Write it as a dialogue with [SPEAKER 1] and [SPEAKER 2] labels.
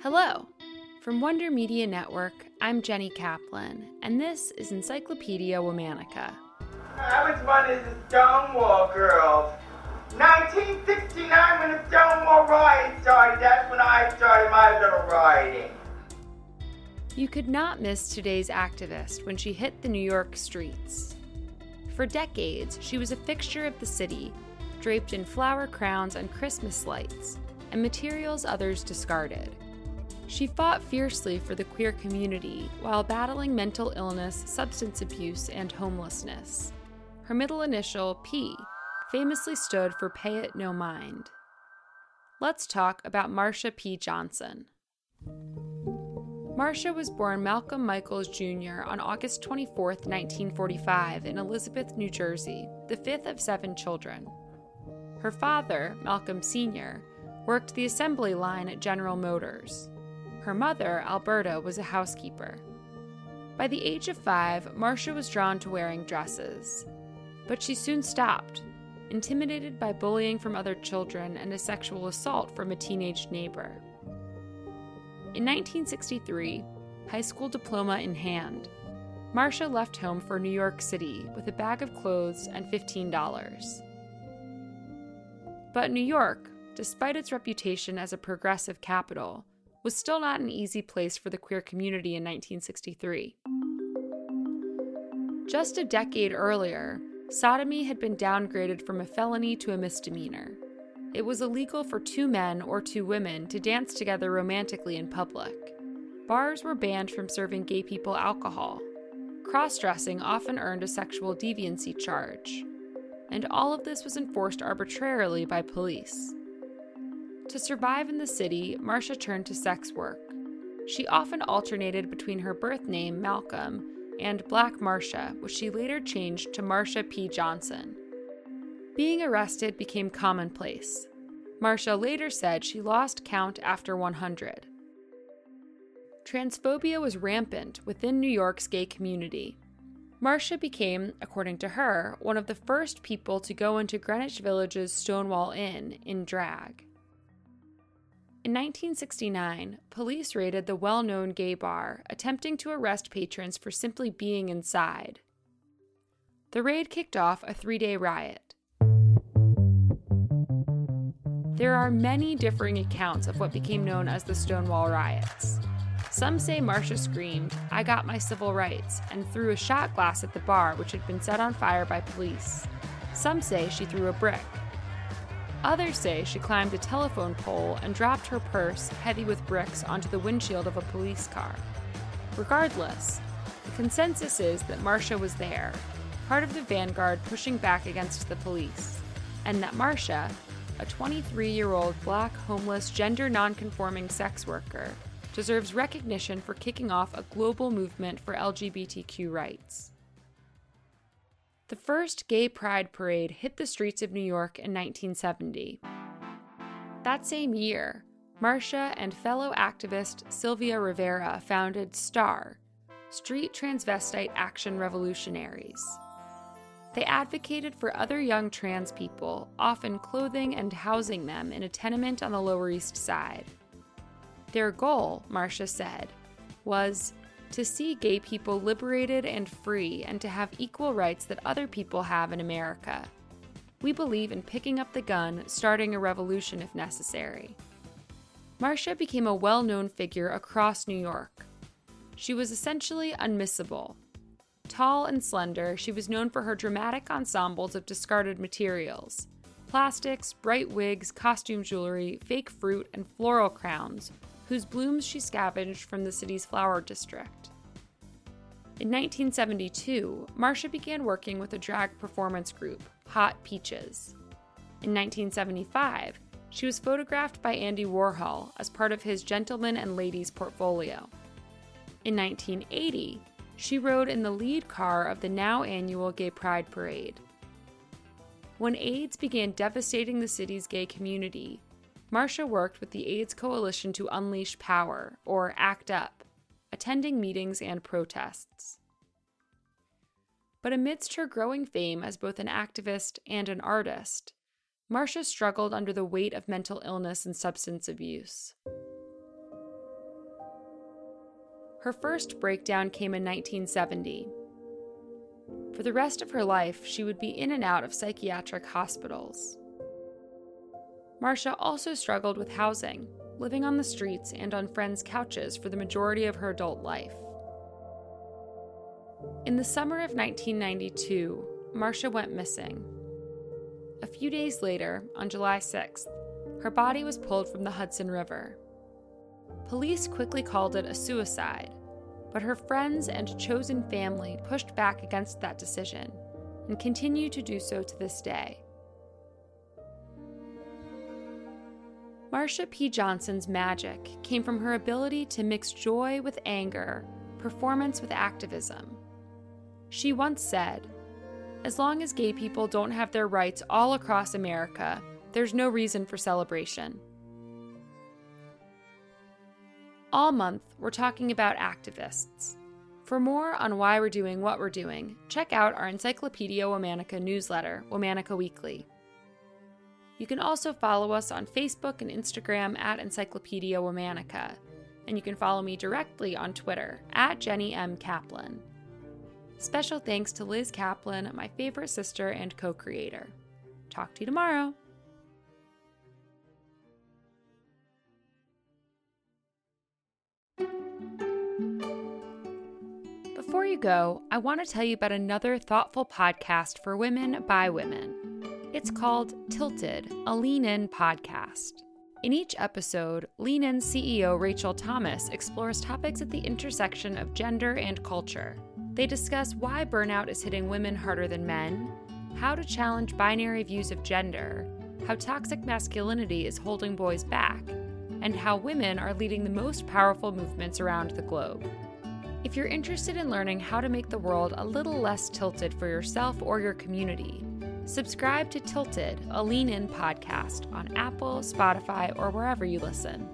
[SPEAKER 1] Hello! From Wonder Media Network, I'm Jenny Kaplan, and this is Encyclopedia Womannica.
[SPEAKER 2] I was one of the Stonewall girls. 1969, when the Stonewall riot started, that's when I started my little rioting.
[SPEAKER 1] You could not miss today's activist when she hit the New York streets. For decades, she was a fixture of the city, draped in flower crowns and Christmas lights, and materials others discarded. She fought fiercely for the queer community while battling mental illness, substance abuse, and homelessness. Her middle initial, P, famously stood for Pay It No Mind. Let's talk about Marsha P. Johnson. Marsha was born Malcolm Michaels Jr. on August 24, 1945, in Elizabeth, New Jersey, the fifth of seven children. Her father, Malcolm Sr., worked the assembly line at General Motors. Her mother, Alberta, was a housekeeper. By the age of five, Marsha was drawn to wearing dresses. But she soon stopped, intimidated by bullying from other children and a sexual assault from a teenage neighbor. In 1963, high school diploma in hand, Marsha left home for New York City with a bag of clothes and $15. But New York, despite its reputation as a progressive capital, was still not an easy place for the queer community in 1963. Just a decade earlier, sodomy had been downgraded from a felony to a misdemeanor. It was illegal for two men or two women to dance together romantically in public. Bars were banned from serving gay people alcohol. Cross dressing often earned a sexual deviancy charge. And all of this was enforced arbitrarily by police. To survive in the city, Marsha turned to sex work. She often alternated between her birth name, Malcolm, and Black Marsha, which she later changed to Marsha P. Johnson. Being arrested became commonplace. Marsha later said she lost count after 100. Transphobia was rampant within New York's gay community. Marsha became, according to her, one of the first people to go into Greenwich Village's Stonewall Inn in drag. In 1969, police raided the well known gay bar, attempting to arrest patrons for simply being inside. The raid kicked off a three day riot. There are many differing accounts of what became known as the Stonewall riots. Some say Marsha screamed, I got my civil rights, and threw a shot glass at the bar, which had been set on fire by police. Some say she threw a brick. Others say she climbed a telephone pole and dropped her purse, heavy with bricks, onto the windshield of a police car. Regardless, the consensus is that Marsha was there, part of the vanguard pushing back against the police, and that Marsha, a 23 year old black, homeless, gender nonconforming sex worker, deserves recognition for kicking off a global movement for LGBTQ rights. The first gay pride parade hit the streets of New York in 1970. That same year, Marsha and fellow activist Sylvia Rivera founded STAR, Street Transvestite Action Revolutionaries. They advocated for other young trans people, often clothing and housing them in a tenement on the Lower East Side. Their goal, Marsha said, was to see gay people liberated and free and to have equal rights that other people have in America. We believe in picking up the gun, starting a revolution if necessary. Marsha became a well known figure across New York. She was essentially unmissable. Tall and slender, she was known for her dramatic ensembles of discarded materials plastics, bright wigs, costume jewelry, fake fruit, and floral crowns, whose blooms she scavenged from the city's flower district. In 1972, Marsha began working with a drag performance group, Hot Peaches. In 1975, she was photographed by Andy Warhol as part of his Gentlemen and Ladies portfolio. In 1980, she rode in the lead car of the now annual Gay Pride Parade. When AIDS began devastating the city's gay community, Marsha worked with the AIDS Coalition to Unleash Power, or ACT UP, attending meetings and protests. But amidst her growing fame as both an activist and an artist, Marsha struggled under the weight of mental illness and substance abuse. Her first breakdown came in 1970. For the rest of her life, she would be in and out of psychiatric hospitals. Marsha also struggled with housing, living on the streets and on friends' couches for the majority of her adult life. In the summer of 1992, Marsha went missing. A few days later, on July 6th, her body was pulled from the Hudson River. Police quickly called it a suicide, but her friends and chosen family pushed back against that decision and continue to do so to this day. Marsha P. Johnson's magic came from her ability to mix joy with anger, performance with activism. She once said, As long as gay people don't have their rights all across America, there's no reason for celebration. All month, we're talking about activists. For more on why we're doing what we're doing, check out our Encyclopedia Womannica newsletter, Womannica Weekly. You can also follow us on Facebook and Instagram at Encyclopedia Womannica, and you can follow me directly on Twitter at Jenny M. Kaplan. Special thanks to Liz Kaplan, my favorite sister and co creator. Talk to you tomorrow. Before you go, I want to tell you about another thoughtful podcast for women by women. It's called Tilted, a Lean In podcast. In each episode, Lean In CEO Rachel Thomas explores topics at the intersection of gender and culture. They discuss why burnout is hitting women harder than men, how to challenge binary views of gender, how toxic masculinity is holding boys back, and how women are leading the most powerful movements around the globe. If you're interested in learning how to make the world a little less tilted for yourself or your community, subscribe to Tilted, a lean in podcast on Apple, Spotify, or wherever you listen.